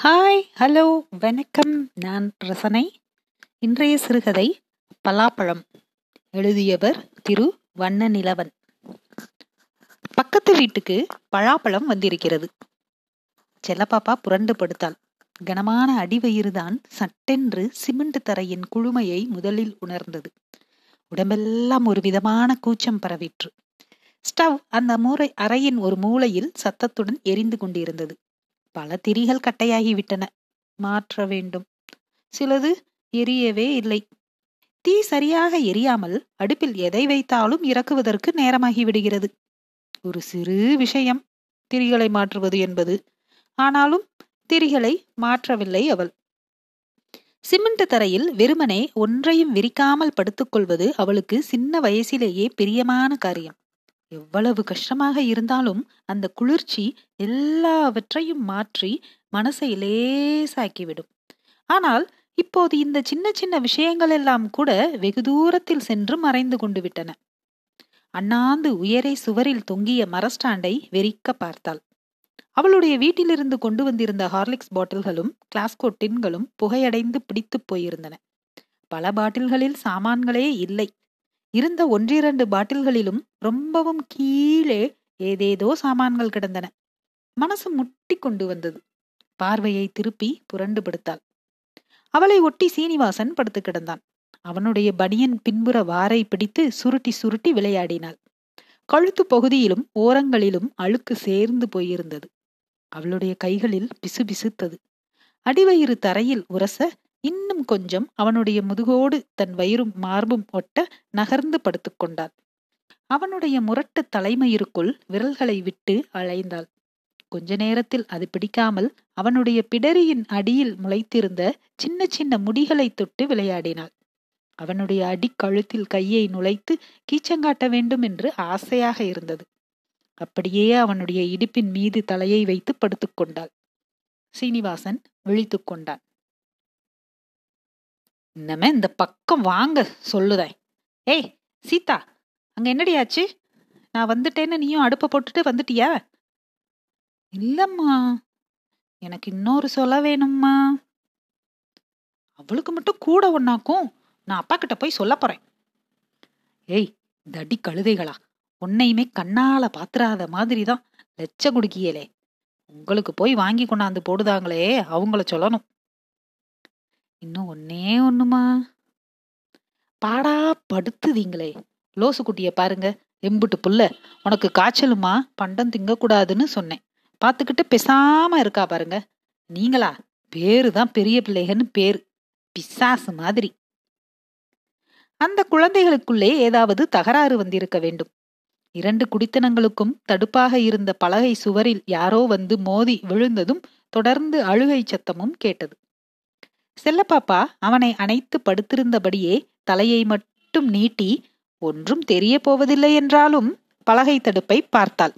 Hi hello வணக்கம். நான் ரசனை. இன்றைய சிறுகதை பலாப்பழம். எழுதியவர் திரு வண்ண நிலவன் பக்கத்து வீட்டுக்கு பலாப்பழம் வந்திருக்கிறது. செல்லப்பாப்பா புரண்டு படுத்தாள். கனமான அடிவயிறுதான் சட்டென்று சிமெண்ட் தரையின் குழுமையை முதலில் உணர்ந்தது. உடம்பெல்லாம் ஒரு விதமான கூச்சம் பரவிற்று. ஸ்டவ் அந்த மூரை அறையின் ஒரு மூலையில் சத்தத்துடன் எரிந்து கொண்டிருந்தது. பல திரிகள் கட்டையாகிவிட்டன. மாற்ற வேண்டும். சிலது எரியவே இல்லை. தீ சரியாக எரியாமல் அடுப்பில் எதை வைத்தாலும் இறக்குவதற்கு நேரமாகி விடுகிறது ஒரு சிறு விஷயம். திரிகளை மாற்றுவது என்பது. ஆனாலும் திரிகளை மாற்றவில்லை அவள். சிமெண்ட் தரையில் வெறுமனே ஒன்றையும் விரிக்காமல் படுத்துக்கொள்வது அவளுக்கு சின்ன வயசிலேயே பிரியமான காரியம். எவ்வளவு கஷ்டமாக இருந்தாலும் அந்த குளிர்ச்சி எல்லாவற்றையும் மாற்றி மனசை லேசாக்கிவிடும். ஆனால் இப்போது இந்த சின்ன சின்ன விஷயங்கள் எல்லாம் கூட வெகு தூரத்தில் சென்று மறைந்து கொண்டு விட்டன. அண்ணாந்து உயரை சுவரில் தொங்கிய மரஸ்டாண்டை வெறிக்க பார்த்தாள். அவளுடைய வீட்டிலிருந்து கொண்டு வந்திருந்த ஹார்லிக்ஸ் பாட்டில்களும் கிளாஸ்கோ டின்களும் புகையடைந்து பிடித்து போயிருந்தன. பல பாட்டில்களில் சாமான்களே இல்லை. இருந்த ஒன்றிரண்டு பாட்டில்களிலும் ரொம்பவும் கீழே ஏதேதோ சாமான்கள் கிடந்தன. மனசு முட்டி கொண்டு வந்தது. பார்வையை திருப்பி புரண்டு படுத்தாள். அவளை ஒட்டி சீனிவாசன் படுத்து கிடந்தான். அவனுடைய பனியன் பின்புற வாரை பிடித்து சுருட்டி சுருட்டி விளையாடினாள். கழுத்து பகுதியிலும் ஓரங்களிலும் அழுக்கு சேர்ந்து போயிருந்தது. அவளுடைய கைகளில் பிசு பிசுத்தது அடிவயிறு தரையில் உரச இன்னும் கொஞ்சம் அவனுடைய முதுகோடு தன் வயிறும் மார்பும் ஒட்ட நகர்ந்து படுத்துக்கொண்டாள் அவனுடைய முரட்டு தலைமயிருக்குள் விரல்களை விட்டு அலைந்தாள். கொஞ்ச நேரத்தில் அது பிடிக்காமல் அவனுடைய பிடரியின் அடியில் முளைத்திருந்த சின்ன சின்ன முடிகளை தொட்டு விளையாடினாள். அவனுடைய அடிக்கழுத்தில் கையை நுழைத்து கீச்சங்காட்ட வேண்டும் என்று ஆசையாக இருந்தது. அப்படியே அவனுடைய இடுப்பின் மீது தலையை வைத்து படுத்துக்கொண்டாள் சீனிவாசன் விழித்துக்கொண்டான் இன்னமே இந்த பக்கம் வாங்க சொல்லுதேன் ஏய் சீதா அங்க என்னடியாச்சு நான் வந்துட்டேன்னு நீயும் அடுப்பை போட்டுட்டு வந்துட்டியா? இல்லம்மா. எனக்கு இன்னொரு சொல்ல வேணும்மா. அவளுக்கு மட்டும் கூட ஒன்னாக்கும் நான் அப்பா கிட்ட போய் சொல்ல போறேன். ஏய் தடி கழுதைகளா. உன்னையுமே கண்ணால பாத்துறாத மாதிரிதான் லெச்ச குடுக்கியலே. உங்களுக்கு போய் வாங்கி கொண்டாந்து போடுதாங்களே அவங்கள சொல்லணும். இன்னும் ஒன்னே ஒண்ணுமா? பாடா படுத்துதீங்களே லோசு குட்டிய பாருங்க எம்புட்டு புல்ல உனக்கு காய்ச்சலுமா? பண்டம் திங்கக்கூடாதுன்னு சொன்னேன். பாத்துக்கிட்டு பெசாம இருக்கா பாருங்க. நீங்களா? பேரு தான் பெரிய பிள்ளைகன்னு பேரு. பிசாசு மாதிரி. அந்த குழந்தைகளுக்குள்ளே ஏதாவது தகராறு வந்திருக்க வேண்டும். இரண்டு குடித்தனங்களுக்கும் தடுப்பாக இருந்த பலகை சுவரில் யாரோ வந்து மோதி விழுந்ததும் தொடர்ந்து அழுகை சத்தமும் கேட்டது. செல்லப்பாப்பா அவனை அணைத்து படுத்திருந்தபடியே தலையை மட்டும் நீட்டி ஒன்றும் தெரிய போவதில்லை என்றாலும் பலகை தடுப்பை பார்த்தாள்.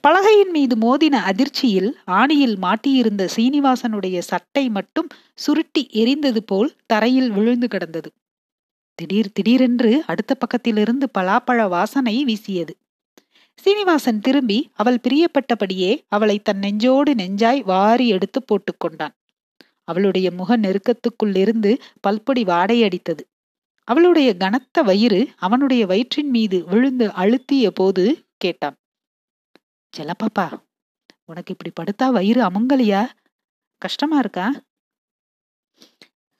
பலகையின் மீது மோதின அதிர்ச்சியில் ஆணியில் மாட்டியிருந்த சீனிவாசனுடைய சட்டை மட்டும் சுருட்டி எரிந்தது போல் தரையில் விழுந்து கிடந்தது. திடீர் திடீரென்று அடுத்த பக்கத்திலிருந்து பலாப்பழ வாசனை வீசியது. சீனிவாசன் திரும்பி அவள் பிரியப்பட்டபடியே அவளை தன் நெஞ்சோடு நெஞ்சாய் வாரி எடுத்து போட்டுக்கொண்டான் அவளுடைய முக நெருக்கத்துக்குள்ளிருந்து பல்பொடி வாடையடித்தது. அவளுடைய கனத்த வயிறு அவனுடைய வயிற்றின் மீது விழுந்து அழுத்திய போது கேட்டான். செல்லப்பாப்பா உனக்கு இப்படி படுத்தா வயிறு அமுங்கலியா? கஷ்டமா இருக்கா?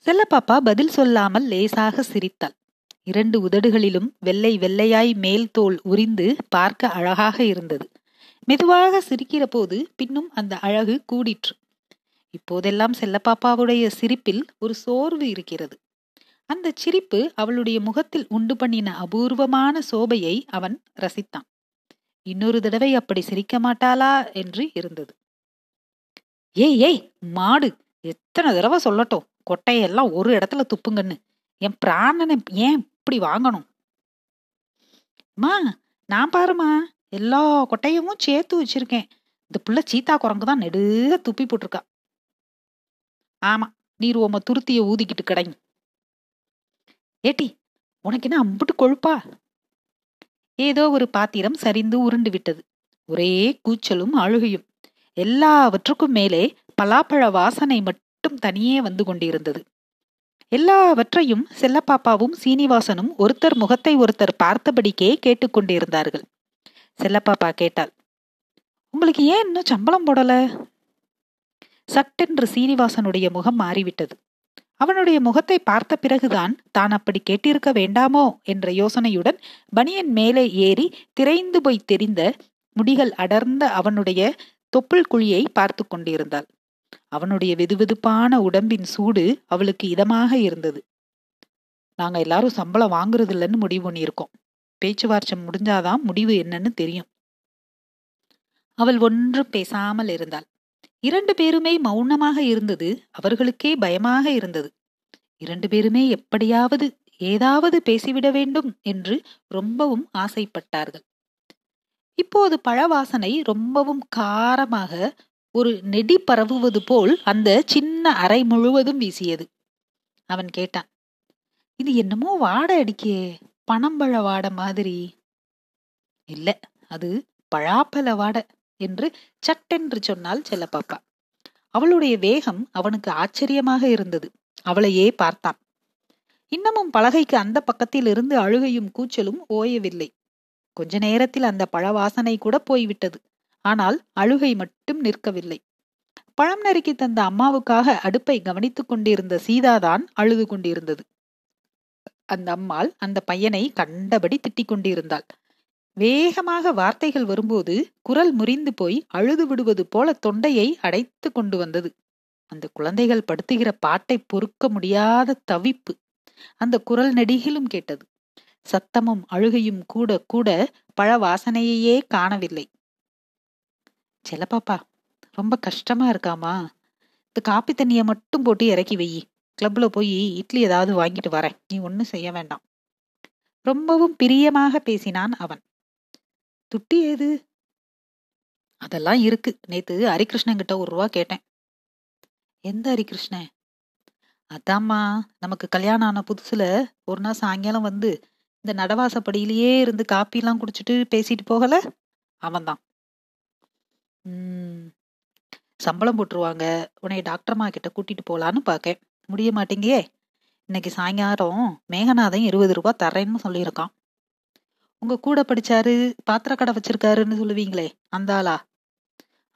செல்லப்பாப்பா பதில் சொல்லாமல் லேசாக சிரித்தாள். இரண்டு உதடுகளிலும் வெள்ளை வெள்ளையாய் மேல் தோல் உரிந்து பார்க்க அழகாக இருந்தது. மெதுவாக சிரிக்கிற போது பின்னும் அந்த அழகு கூடிற்று. இப்போதெல்லாம் செல்லப்பாப்பாவுடைய சிரிப்பில் ஒரு சோர்வு இருக்கிறது. அந்த சிரிப்பு அவளுடைய முகத்தில் உண்டு பண்ணின அபூர்வமான சோபையை அவன் ரசித்தான். இன்னொரு தடவை அப்படி சிரிக்க மாட்டாளா என்று இருந்தது. ஏய் ஏய் மாடு எத்தனை தடவை சொல்லட்டும். கொட்டையெல்லாம் ஒரு இடத்துல துப்புங்கன்னு. என் பிராணனை ஏன் இப்படி வாங்கணும்? மா நான் பாருமா எல்லா கொட்டையமும் சேர்த்து வச்சிருக்கேன். இந்த புள்ள சீத்தா குரங்கு தான் நெடுக துப்பி போட்டிருக்கா. ஆமா நீர் உம துருத்திய ஊதிக்கிட்டு கிடங்க ஏட்டி உனக்கு என்ன அம்புட்டு கொழுப்பா? ஏதோ ஒரு பாத்திரம் சரிந்து உருண்டு விட்டது. ஒரே கூச்சலும் அழுகையும். எல்லாவற்றுக்கும் மேலே பலாப்பழ வாசனை மட்டும் தனியே வந்து கொண்டிருந்தது. எல்லாவற்றையும் செல்லப்பாப்பாவும் சீனிவாசனும் ஒருத்தர் முகத்தை ஒருத்தர் பார்த்தபடிக்கே கேட்டுக்கொண்டிருந்தார்கள் செல்லப்பாப்பா கேட்டாள் உங்களுக்கு ஏன் இன்னும் சம்பளம் போடல? சட்டென்று சீனிவாசனுடைய முகம் மாறிவிட்டது. அவனுடைய முகத்தை பார்த்த பிறகுதான் தான் அப்படி கேட்டிருக்க வேண்டாமோ என்ற யோசனையுடன் பனியன் மேலே ஏறி திரைந்து போய் தெரிந்த முடிகள் அடர்ந்த அவனுடைய தொப்புள் குழியை பார்த்து கொண்டிருந்தாள். அவனுடைய வெதுவெதுப்பான உடம்பின் சூடு அவளுக்கு இதமாக இருந்தது. நாங்க எல்லாரும் சம்பளம் வாங்குறது இல்லைன்னு முடிவு பண்ணியிருக்கோம். பேச்சுவார்த்தை முடிஞ்சாதான் முடிவு என்னன்னு தெரியும். அவள் ஒன்றும் பேசாமல் இருந்தாள். இரண்டு பேருமே மௌனமாக இருந்தது. அவர்களுக்கே பயமாக இருந்தது. இரண்டு பேருமே எப்படியாவது ஏதாவது பேசிவிட வேண்டும் என்று ரொம்பவும் ஆசைப்பட்டார்கள். இப்போது பழவாசனை ரொம்பவும் காரமாக ஒரு நெடி பரவுவது போல் அந்த சின்ன அறை முழுவதும் வீசியது. அவன் கேட்டான் இது என்னமோ வாடை அடிக்கே பனம்பழ வாடை மாதிரி. இல்ல அது பழாப்பழ வாடை. என்று சட்டென்று சொன்னாள் செல்லப்பாப்பா அவளுடைய வேகம் அவனுக்கு ஆச்சரியமாக இருந்தது. அவளையே பார்த்தான். இன்னமும் பலகைக்கு அந்த பக்கத்தில் இருந்து அழுகையும் கூச்சலும் ஓயவில்லை. கொஞ்ச நேரத்தில் அந்த பழவாசனை கூட போய்விட்டது. ஆனால் அழுகை மட்டும் நிற்கவில்லை. பழம் நறுக்கி தந்த அம்மாவுக்காக அடுப்பை கவனித்துக் கொண்டிருந்த சீதாதான் அழுது கொண்டிருந்தது. அந்த அம்மாள் அந்த பையனை கண்டபடி திட்டிக் கொண்டிருந்தாள். வேகமாக வார்த்தைகள் வரும்போது குரல் முறிந்து போய் அழுது விடுவது போல தொண்டையை அடைத்து கொண்டு வந்தது. அந்த குழந்தைகள் படுத்துகிற பாட்டை பொறுக்க முடியாத தவிப்பு அந்த குரல் நெடுகிலும் கேட்டது. சத்தமும் அழுகையும் கூட கூட பழ வாசனையையே காணவில்லை. செல்லப்பாப்பா ரொம்ப கஷ்டமா இருக்காமா இந்த காப்பி தண்ணிய மட்டும் போட்டு இறக்கி வை கிளப்ல போய் இட்லி ஏதாவது வாங்கிட்டு வரேன். நீ ஒன்னும் செய்ய வேண்டாம். ரொம்பவும் பிரியமாக பேசினான் அவன். துட்டி ஏது அதெல்லாம் இருக்கு. நேத்து ஹரிகிருஷ்ணன் கிட்ட ஒரு ரூபா கேட்டேன். எந்த ஹரிகிருஷ்ணன்? அதாம்மா நமக்கு கல்யாணம் ஆன புதுசுல ஒரு நாள் சாயங்காலம் வந்து இந்த நடவாசப்படியிலேயே இருந்து காப்பி எல்லாம் குடிச்சிட்டு பேசிட்டு போகல? அவன்தான். உம் சம்பளம் போட்டுருவாங்க. உன்னை டாக்டர்மா கிட்ட கூட்டிட்டு போலான்னு பார்க்கேன் முடிய மாட்டேங்கியே. இன்னைக்கு சாயங்காலம் மேகநாதன் இருபது ரூபாய் தரேன்னு சொல்லியிருக்கான். உங்க கூட படிச்சாரு பாத்திர கடை வச்சிருக்காருன்னு சொல்லுவீங்களே அந்த ஆளா?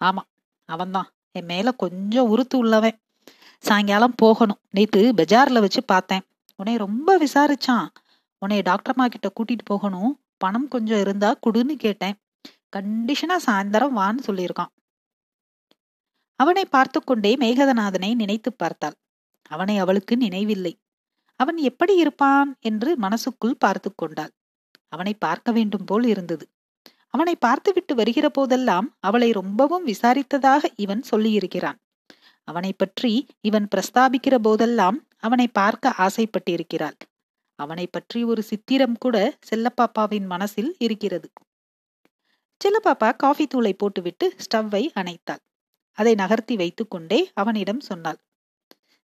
ஆமா அவன்தான். என் மேல கொஞ்சம் உறுத்து உள்ளவன். சாயங்காலம் போகணும். நேத்து பஜார்ல வச்சு பார்த்தேன். உன்னை ரொம்ப விசாரிச்சான். உன்னை டாக்டர்மா கிட்ட கூட்டிட்டு போகணும். பணம் கொஞ்சம் இருந்தா குடுன்னு கேட்டேன். கண்டிஷனா சாயந்தரம் வான்னு சொல்லியிருக்கான். அவனை பார்த்து கொண்டே மேகதநாதனை நினைத்து பார்த்தாள். அவனை அவளுக்கு நினைவில்லை. அவன் எப்படி இருப்பான் என்று மனசுக்குள் பார்த்து கொண்டாள். அவனை பார்க்க வேண்டும் போல் இருந்தது. அவனை பார்த்துவிட்டு வருகிற போதெல்லாம் அவளை ரொம்பவும் விசாரித்ததாக இவன் சொல்லியிருக்கிறான். அவனை பற்றி இவன் பிரஸ்தாபிக்கிற போதெல்லாம் அவனை பார்க்க ஆசைப்பட்டிருக்கிறாள். அவனை பற்றி ஒரு சித்திரம் கூட செல்லப்பாப்பாவின் மனசில் இருக்கிறது. செல்லப்பாப்பா காஃபி தூளை போட்டுவிட்டு ஸ்டவ்வை அணைத்தாள். அதை நகர்த்தி வைத்துக்கொண்டே அவனிடம் சொன்னாள்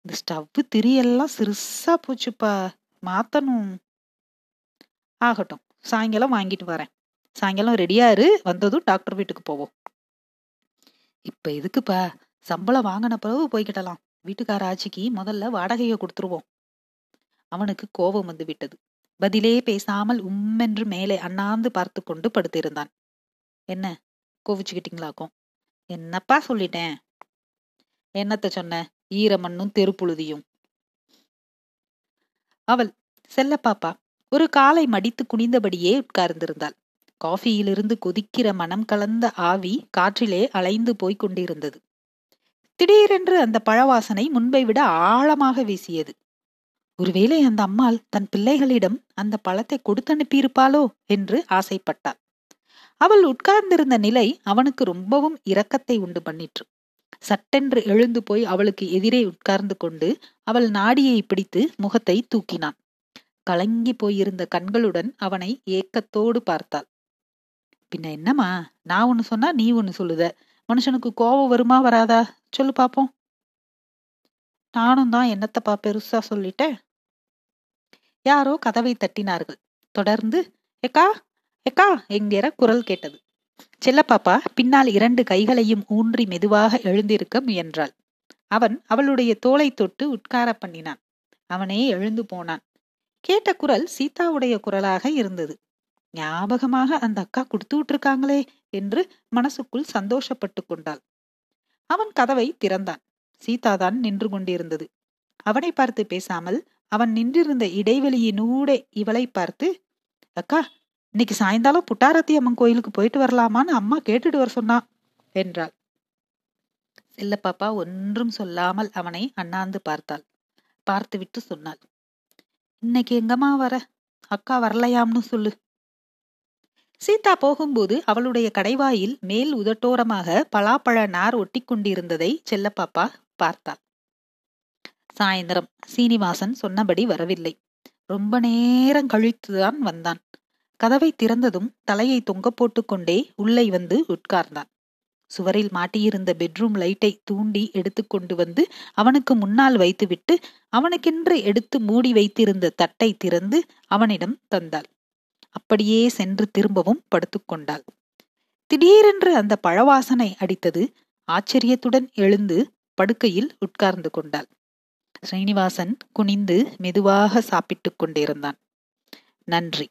இந்த ஸ்டவ்வு திரியெல்லாம் சிறுசா போச்சுப்பா மாத்தணும். ஆகட்டும் சாயங்காலம் வாங்கிட்டு வரேன். சாயங்காலம் ரெடியாக இரு வந்ததும் டாக்டர் வீட்டுக்கு போவோம். இப்ப எதுக்குப்பா? சம்பளம் வாங்கின பிறகு போய்கிட்டலாம் வீட்டுக்கார ஆட்சிக்கு முதல்ல வாடகையை கொடுத்துருவோம். அவனுக்கு கோபம் வந்து விட்டது. பதிலே பேசாமல் உம்மென்று மேலே அண்ணாந்து பார்த்து கொண்டு படுத்திருந்தான். என்ன? கோவிச்சுக்கிட்டீங்களாக்கும் என்னப்பா சொல்லிட்டேன்? என்னத்த சொன்ன? ஈரமண்ணும் தெருப்புழுதியும். அவள் செல்லப்பாப்பா ஒரு காலை மடித்து குனிந்தபடியே உட்கார்ந்திருந்தாள். காஃபியிலிருந்து கொதிக்கிற மனம் கலந்த ஆவி காற்றிலே அலைந்து போய்க் கொண்டிருந்தது. திடீரென்று அந்த பழவாசனை முன்பை விட ஆழமாக வீசியது. ஒருவேளை அந்த அம்மாள் தன் பிள்ளைகளிடம் அந்த பழத்தை கொடுத்து அனுப்பியிருப்பாளோ? என்று ஆசைப்பட்டாள். அவள் உட்கார்ந்திருந்த நிலை அவனுக்கு ரொம்பவும் இரக்கத்தை உண்டு பண்ணிற்று. சட்டென்று எழுந்து போய் அவளுக்கு எதிரே உட்கார்ந்து கொண்டு அவள் நாடியை பிடித்து முகத்தை தூக்கினான். கலங்கி போயிருந்த கண்களுடன் அவனை ஏக்கத்தோடு பார்த்தாள். பின்ன என்னம்மா? நான் ஒன்னு சொன்னா நீ ஒன்னு சொல்லுத. மனுஷனுக்கு கோபம் வருமா வராதா? சொல்லு பாப்போம். நானும் தான் என்னத்தப்பா பெருசா சொல்லிட்டேன் யாரோ கதவை தட்டினார்கள். தொடர்ந்து எக்கா எக்கா என்கிற குரல் கேட்டது. செல்லப்பாப்பா பின்னால் இரண்டு கைகளையும் ஊன்றி மெதுவாக எழுந்திருக்க முயன்றாள். அவன் அவளுடைய தோலை தொட்டு உட்கார பண்ணினான். அவனே எழுந்து போனான். கேட்ட குரல் சீதாவுடைய குரலாக இருந்தது. ஞாபகமாக அந்த அக்கா கொடுத்து விட்டுருக்காங்களே என்று மனசுக்குள் சந்தோஷப்பட்டு கொண்டாள். அவன் கதவை திறந்தான். சீதாதான் நின்று கொண்டிருந்தது. அவனை பார்த்து பேசாமல் அவன் நின்றிருந்த இடைவெளியினூடே இவளை பார்த்து அக்கா இன்னைக்கு சாயந்தாலம் புட்டாரத்தி அம்மன் கோயிலுக்கு போயிட்டு வரலாமான்னு அம்மா கேட்டுட்டு வர சொன்னா என்றாள். செல்லப்பாப்பா ஒன்றும் சொல்லாமல் அவனை அண்ணாந்து பார்த்தாள். பார்த்துவிட்டு சொன்னாள். இன்னைக்கு எங்கம்மா வர? அக்கா வரலையாம்னு சொல்லு. சீதா போகும்போது அவளுடைய கடைவாயில் மேல் உதட்டோரமாக பலாப்பழ நார் ஒட்டி கொண்டிருந்ததை செல்லப்பாப்பா பார்த்தாள். சாயந்தரம். சீனிவாசன் சொன்னபடி வரவில்லை. ரொம்ப நேரம் கழித்துதான் வந்தான். கதவை திறந்ததும் தலையை தொங்க போட்டுக்கொண்டே உள்ளே வந்து உட்கார்ந்தான். சுவரில் மாட்டியிருந்த பெட்ரூம் லைட்டை தூண்டி எடுத்துக்கொண்டு வந்து அவனுக்கு முன்னால் வைத்துவிட்டு அவனுக்கென்று எடுத்து மூடி வைத்திருந்த தட்டை திறந்து அவனிடம் தந்தாள். அப்படியே சென்று திரும்பவும் படுத்துக்கொண்டாள் திடீரென்று அந்த பழவாசனை அடித்தது ஆச்சரியத்துடன் எழுந்து படுக்கையில் உட்கார்ந்து கொண்டாள். ஸ்ரீனிவாசன் குனிந்து மெதுவாக சாப்பிட்டுக் கொண்டிருந்தான். நன்றி.